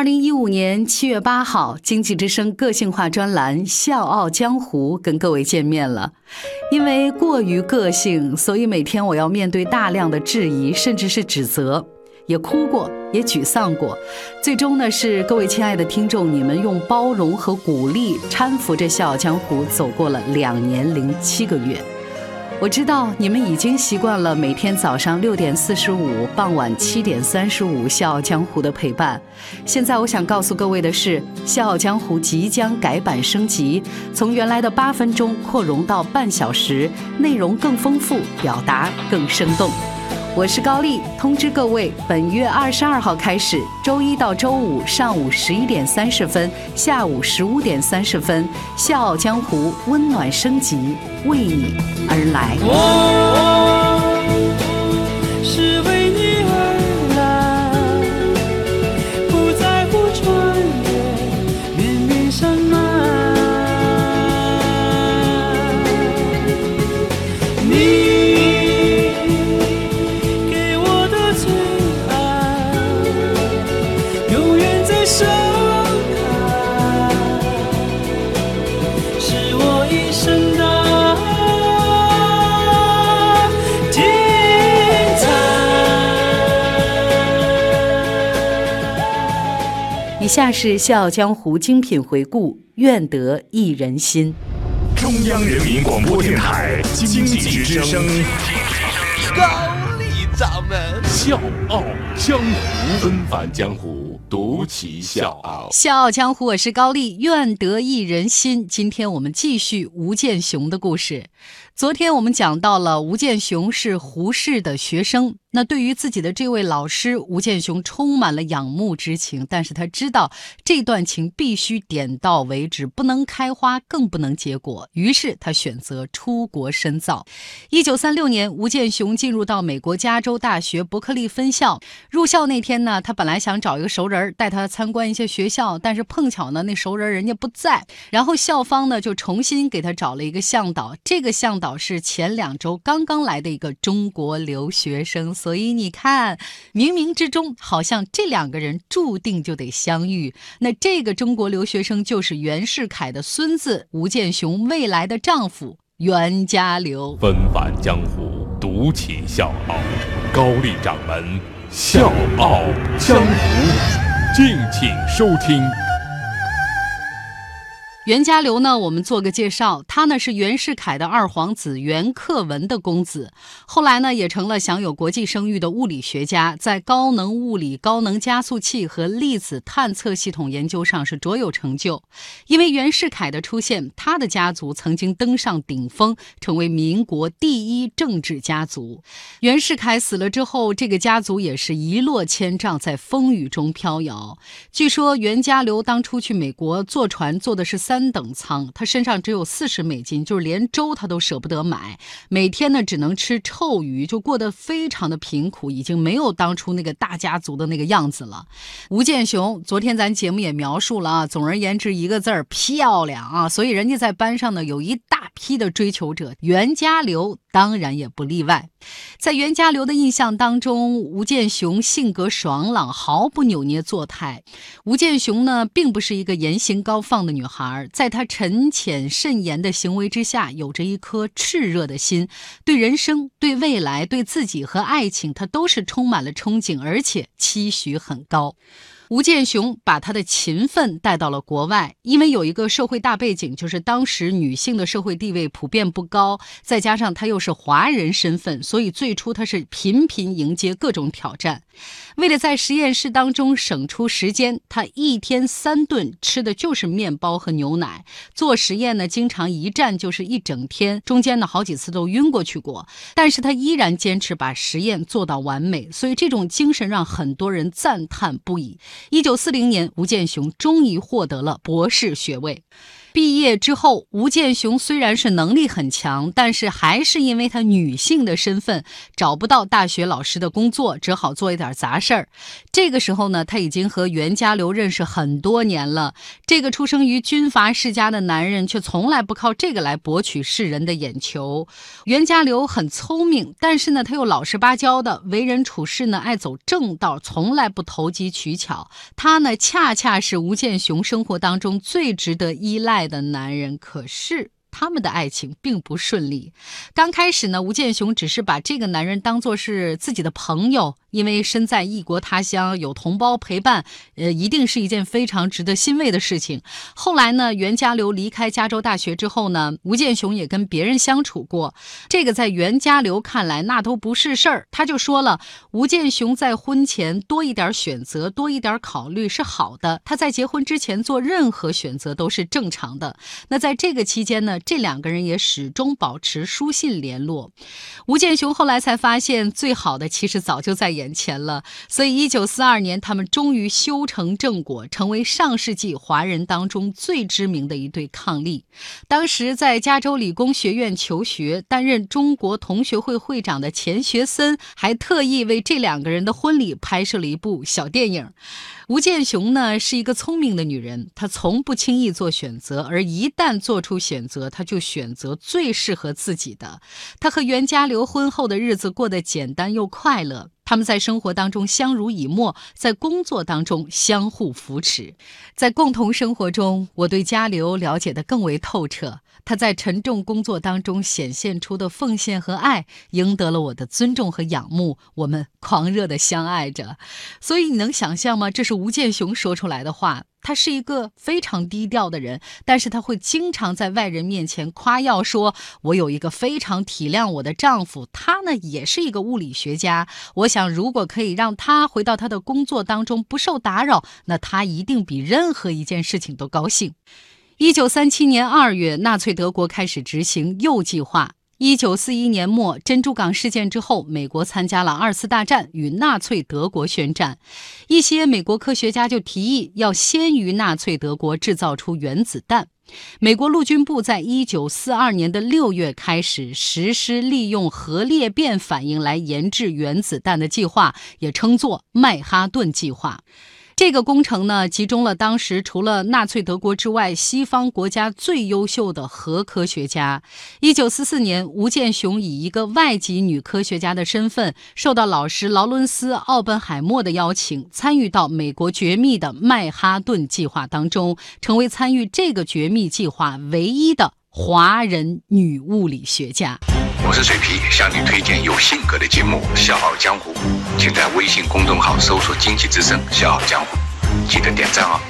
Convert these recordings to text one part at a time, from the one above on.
二零一五年七月八号，经济之声个性化专栏《笑傲江湖》跟各位见面了。因为过于个性，所以每天我要面对大量的质疑，甚至是指责，也哭过，也沮丧过。最终呢，是各位亲爱的听众，你们用包容和鼓励搀扶着《笑傲江湖》走过了两年零七个月。我知道你们已经习惯了每天早上六点四十五、傍晚七点三十五《笑傲江湖》的陪伴。现在我想告诉各位的是，《笑傲江湖》即将改版升级，从原来的八分钟扩容到半小时，内容更丰富，表达更生动。我是高丽，通知各位，本月二十二号开始，周一到周五上午十一点三十分，下午十五点三十分，《笑傲江湖》温暖升级，为你而来。下是《笑傲江湖》精品回顾，愿得一人心。中央人民广播电台经济之声，高丽掌门笑傲江湖，纷繁江湖，独骑笑傲。笑傲江湖，我是高丽，愿得一人心。今天我们继续吴建雄的故事。昨天我们讲到了吴建雄是胡适的学生。那对于自己的这位老师吴建雄充满了仰慕之情，但是他知道这段情必须点到为止，不能开花，更不能结果。于是他选择出国深造。一九三六年，吴建雄进入到美国加州大学伯克利分校。入校那天呢，他本来想找一个熟人带他参观一些学校，但是碰巧呢，那熟人人家不在。然后校方呢就重新给他找了一个向导，这个向导是前两周刚刚来的一个中国留学生。所以你看，冥冥之中好像这两个人注定就得相遇。那这个中国留学生就是袁世凯的孙子吴建雄未来的丈夫袁家留。纷繁江湖，独起笑傲，高丽掌门笑傲江湖，敬请收听。袁家骝呢，我们做个介绍，他呢是袁世凯的二皇子袁克文的公子，后来呢也成了享有国际声誉的物理学家，在高能物理、高能加速器和粒子探测系统研究上是卓有成就。因为袁世凯的出现，他的家族曾经登上顶峰，成为民国第一政治家族。袁世凯死了之后，这个家族也是一落千丈，在风雨中飘摇。据说袁家骝当初去美国坐船，坐的是三。三等舱，他身上只有四十美金，就是连粥他都舍不得买，每天呢只能吃臭鱼，就过得非常的贫苦，已经没有当初那个大家族的那个样子了。吴建雄，昨天咱节目也描述了啊，总而言之一个字儿漂亮啊，所以人家在班上呢有一大批的追求者，袁家留当然也不例外。在袁家留的印象当中，吴建雄性格爽朗，毫不扭捏作态。吴建雄呢，并不是一个言行高放的女孩，在他沉潜慎言的行为之下，有着一颗炽热的心，对人生、对未来、对自己和爱情，他都是充满了憧憬，而且期许很高。吴建雄把他的勤奋带到了国外，因为有一个社会大背景，就是当时女性的社会地位普遍不高，再加上他又是华人身份，所以最初他是频频迎接各种挑战。为了在实验室当中省出时间，他一天三顿吃的就是面包和牛奶。做实验呢，经常一站就是一整天，中间呢好几次都晕过去过。但是他依然坚持把实验做到完美，所以这种精神让很多人赞叹不已。一九四零年，吴健雄终于获得了博士学位。毕业之后，吴建雄虽然是能力很强，但是还是因为他女性的身份找不到大学老师的工作，只好做一点杂事儿。这个时候呢，他已经和袁家骝认识很多年了。这个出生于军阀世家的男人，却从来不靠这个来博取世人的眼球。袁家骝很聪明，但是呢，他又老实巴交的，为人处事呢爱走正道，从来不投机取巧。他呢，恰恰是吴建雄生活当中最值得依赖。爱的男人，可是。他们的爱情并不顺利。刚开始呢，吴建雄只是把这个男人当作是自己的朋友，因为身在异国他乡，有同胞陪伴，呃，一定是一件非常值得欣慰的事情。后来呢，袁家流离开加州大学之后呢，吴建雄也跟别人相处过。这个在袁家流看来那都不是事儿，他就说了，吴建雄在婚前多一点选择，多一点考虑是好的。他在结婚之前做任何选择都是正常的。那在这个期间呢？这两个人也始终保持书信联络。吴建雄后来才发现，最好的其实早就在眼前了。所以，一九四二年，他们终于修成正果，成为上世纪华人当中最知名的一对伉俪。当时在加州理工学院求学，担任中国同学会会长的钱学森，还特意为这两个人的婚礼拍摄了一部小电影。吴建雄呢是一个聪明的女人，她从不轻易做选择，而一旦做出选择，她就选择最适合自己的。她和袁家流婚后的日子过得简单又快乐。他们在生活当中相濡以沫，在工作当中相互扶持，在共同生活中，我对家流了解得更为透彻。他在沉重工作当中显现出的奉献和爱，赢得了我的尊重和仰慕。我们狂热的相爱着，所以你能想象吗？这是吴建雄说出来的话。他是一个非常低调的人，但是他会经常在外人面前夸耀说：“我有一个非常体谅我的丈夫，他呢也是一个物理学家。我想，如果可以让他回到他的工作当中不受打扰，那他一定比任何一件事情都高兴。”一九三七年二月，纳粹德国开始执行铀计划。一九四一年末，珍珠港事件之后，美国参加了二次大战，与纳粹德国宣战。一些美国科学家就提议要先于纳粹德国制造出原子弹。美国陆军部在一九四二年的六月开始实施利用核裂变反应来研制原子弹的计划，也称作曼哈顿计划。这个工程呢，集中了当时除了纳粹德国之外，西方国家最优秀的核科学家。一九四四年，吴健雄以一个外籍女科学家的身份，受到老师劳伦斯·奥本海默的邀请，参与到美国绝密的曼哈顿计划当中，成为参与这个绝密计划唯一的华人女物理学家。我是水皮，向你推荐有性格的节目《笑傲江湖》，请在微信公众号搜索“经济之声笑傲江湖”，记得点赞哦。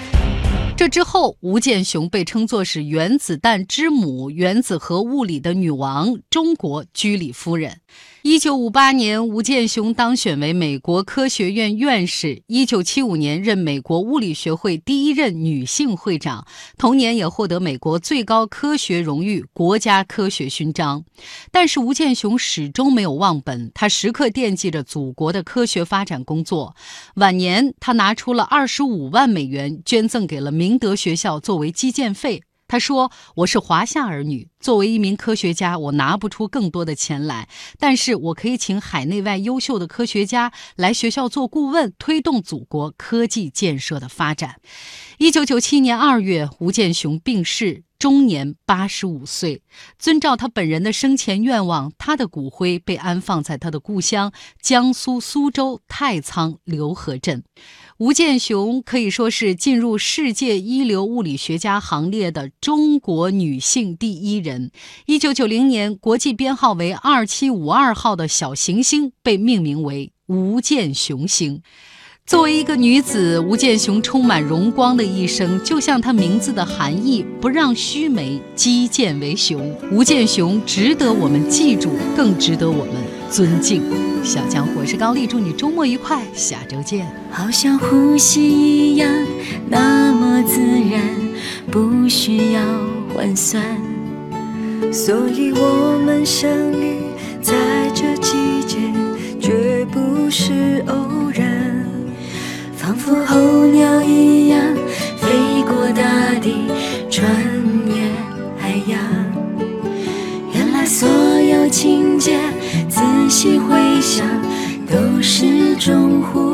这之后，吴健雄被称作是原子弹之母、原子核物理的女王、中国居里夫人。一九五八年，吴健雄当选为美国科学院院士。一九七五年，任美国物理学会第一任女性会长。同年，也获得美国最高科学荣誉——国家科学勋章。但是，吴健雄始终没有忘本，他时刻惦记着祖国的科学发展工作。晚年，他拿出了二十五万美元，捐赠给了明德学校作为基建费。他说：“我是华夏儿女，作为一名科学家，我拿不出更多的钱来，但是我可以请海内外优秀的科学家来学校做顾问，推动祖国科技建设的发展。”一九九七年二月，吴健雄病逝，终年八十五岁。遵照他本人的生前愿望，他的骨灰被安放在他的故乡江苏苏州太仓浏河镇。吴健雄可以说是进入世界一流物理学家行列的中国女性第一人。一九九零年，国际编号为二七五二号的小行星被命名为吴健雄星。作为一个女子，吴建雄充满荣光的一生，就像她名字的含义：不让须眉，击剑为雄。吴建雄值得我们记住，更值得我们尊敬。小江湖是高丽，祝你周末愉快，下周见。好像呼吸一样，那么自然，不需要换算。所以我们相遇在这季节，绝不是偶然。仿佛候鸟一样飞过大地，穿越海洋，原来所有情节仔细回想都是种胡。